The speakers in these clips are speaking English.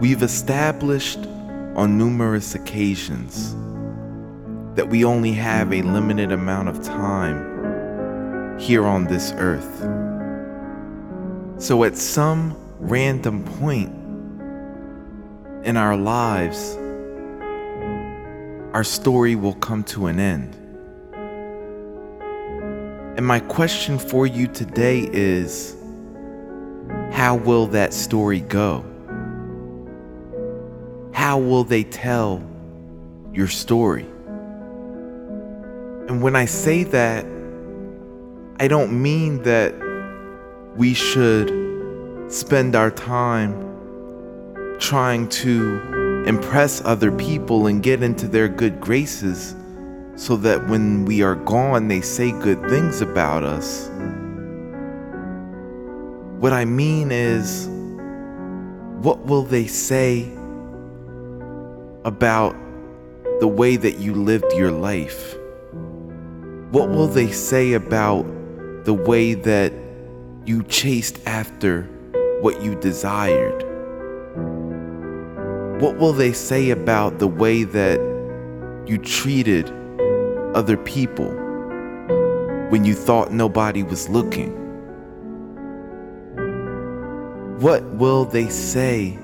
We've established on numerous occasions that we only have a limited amount of time here on this earth. So, at some random point in our lives, our story will come to an end. And my question for you today is how will that story go? How will they tell your story? And when I say that, I don't mean that we should spend our time trying to impress other people and get into their good graces so that when we are gone, they say good things about us. What I mean is, what will they say about the way that you lived your life? What will they say about the way that you chased after what you desired? What will they say about the way that you treated other people when you thought nobody was looking? What will they say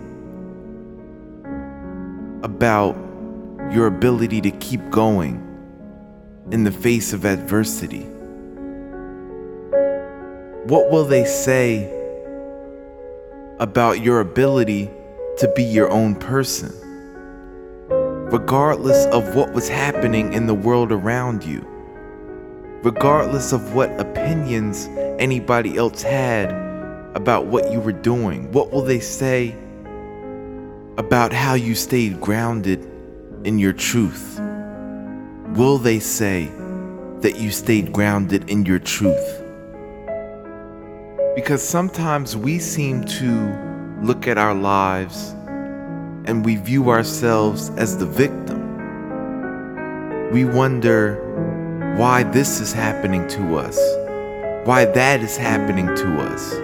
about your ability to keep going in the face of adversity? What will they say about your ability to be your own person? Regardless of what was happening in the world around you, regardless of what opinions anybody else had about what you were doing, what will they say about how you stayed grounded in your truth? Will they say that you stayed grounded in your truth? Because sometimes we seem to look at our lives and we view ourselves as the victim. We wonder why this is happening to us, why that is happening to us.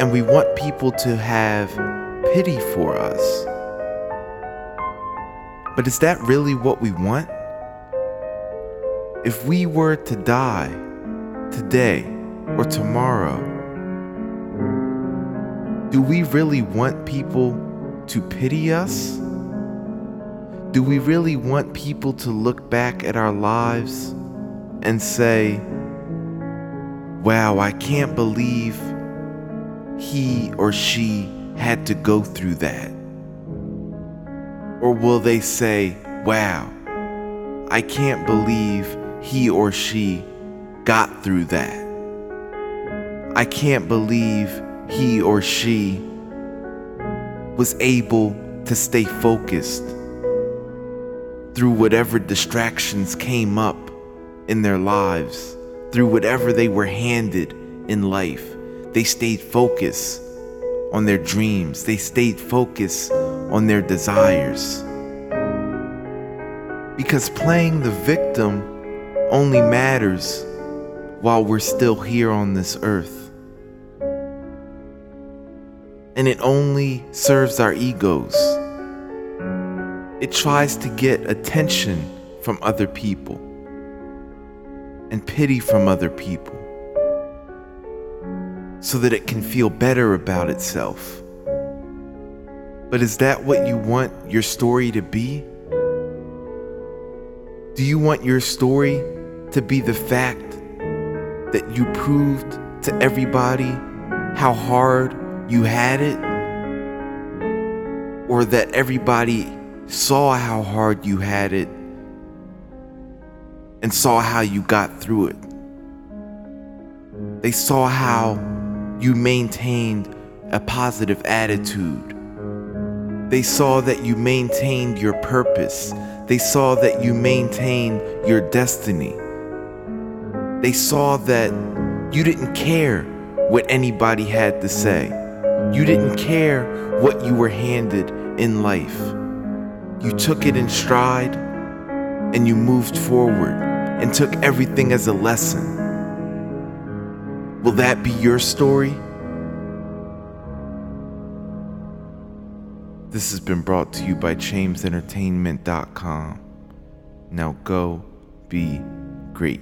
And we want people to have pity for us. But is that really what we want? If we were to die today or tomorrow, do we really want people to pity us? Do we really want people to look back at our lives and say, wow, I can't believe he or she had to go through that? Or will they say, wow, I can't believe he or she got through that? I can't believe he or she was able to stay focused through whatever distractions came up in their lives, through whatever they were handed in life. They stayed focused on their dreams, they stayed focused on their desires. Because playing the victim only matters while we're still here on this earth and it only serves our egos. It tries to get attention from other people and pity from other people so that it can feel better about itself. But is that what you want your story to be? Do you want your story to be the fact that you proved to everybody how hard you had it, or that everybody saw how hard you had it and saw how you got through it. They saw how you maintained a positive attitude. They saw that you maintained your purpose. They saw that you maintained your destiny. They saw that you didn't care what anybody had to say. You didn't care what you were handed in life. You took it in stride and you moved forward and took everything as a lesson. Will that be your story? This has been brought to you by ChamesEntertainment.com. Now go be great.